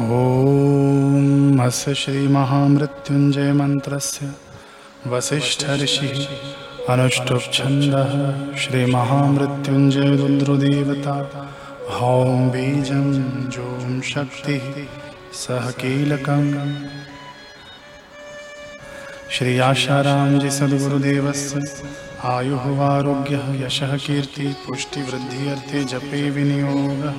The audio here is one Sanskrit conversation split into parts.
ॐ अस्य श्रीमहामृत्युञ्जयमन्त्रस्य जों शक्तिः सह कीलकम्। श्री आशारामजी सद्गुरुदेवस्य आयुः आरोग्यः यशः कीर्तिः पुष्टिवृद्ध्यर्थे जपे विनियोगः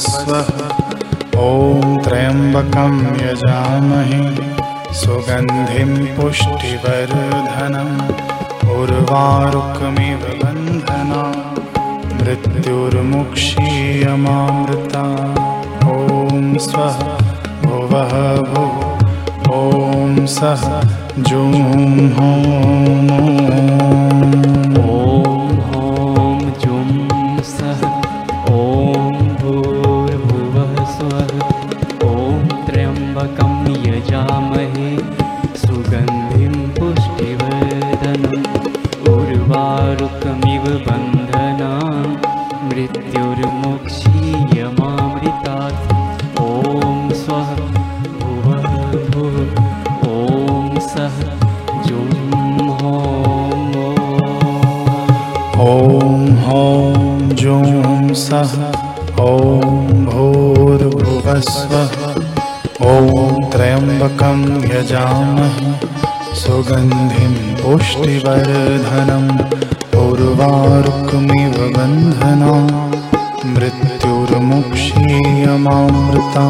ॐ त्र्यम्बकं यजामहे। सुगन्धिं पुष्टिवर्धनम्। उर्वारुकमिव बन्धना। मृत्युर्मुक्षीयमामृता। ॐ स्वः भुवः भुः। ॐ सः जुं ॐ भूर्भुवस्वः। ॐ त्र्यम्बकं यजामहे। सुगन्धिं उर्वारुकमिव बन्धना। मृत्युर्मुक्षीयमामृता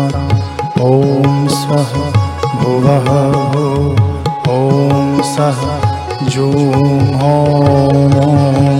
ॐ स्वः भुवः ॐ सः जूहो ॐ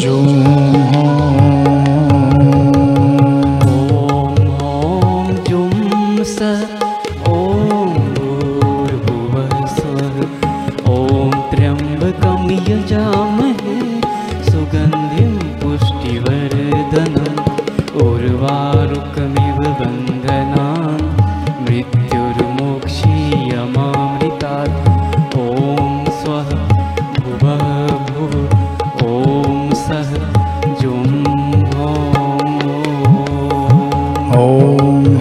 जूः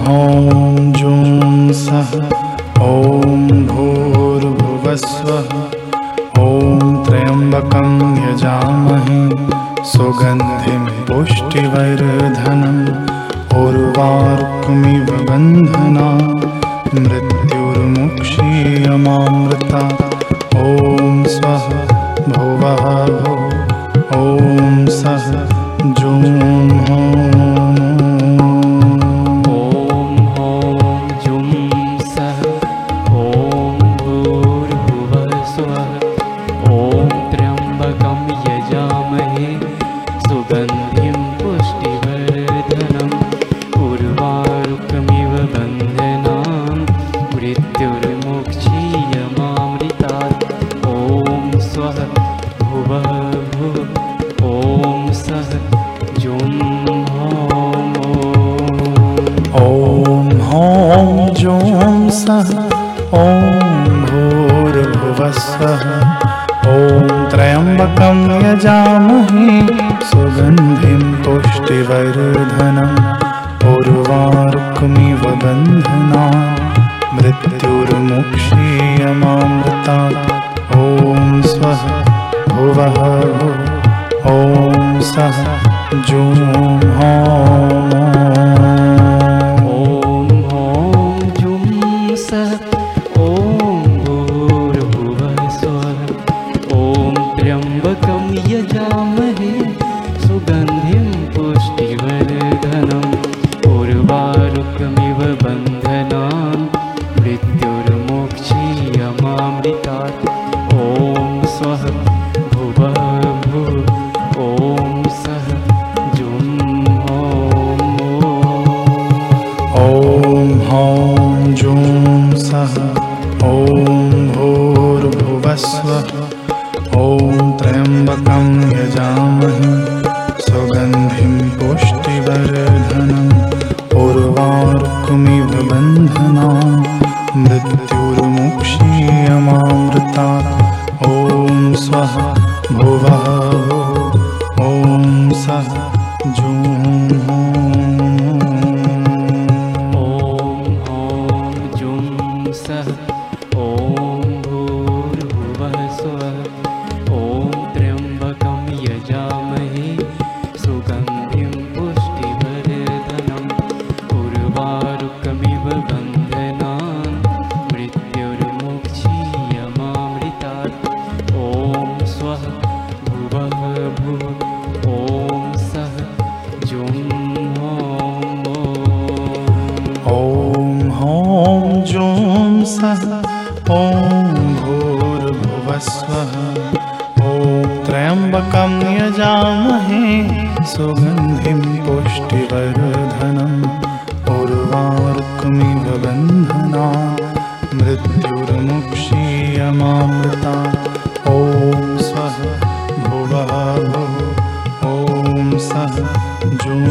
ॐ जुं सः ॐ भूर्भुवस्वः ॐ त्र्यम्बकं यजामहे सुगन्धिं पुष्टिवर्धनम् सुगन्धिपुष्टिवैर्धनम् उर्वार्क्मिवन्धना मृत्युर्मुक्षीयमामृता। ॐ स्वः भुवः भुव ॐ स्वः ॐ त्र्यम्बकं यजामहे। सुगन्धिं पुष्टिवर्धनम्। पुष्टिवैर्धनं पूर्वार्क्मिवबन्धना मृत्युर्मुक्ष जामः सुगन्धिं पुष्टिवर्धनम् पूर्वार्तुमिव बन्धना मृत्युर्मुक्षीयमामृता। ॐ स्वः भुवः ॐ सः जूं ॐ भूर्भुवस्वः। ॐ त्र्यम्बकं यजामहे। सुगन्धिं पुष्टिवर्धनम् गोष्टिवर्धनं बन्धना मृत्युर्मुक्षीयमामृता। ॐ स्वः। भुव ॐ सः। जूं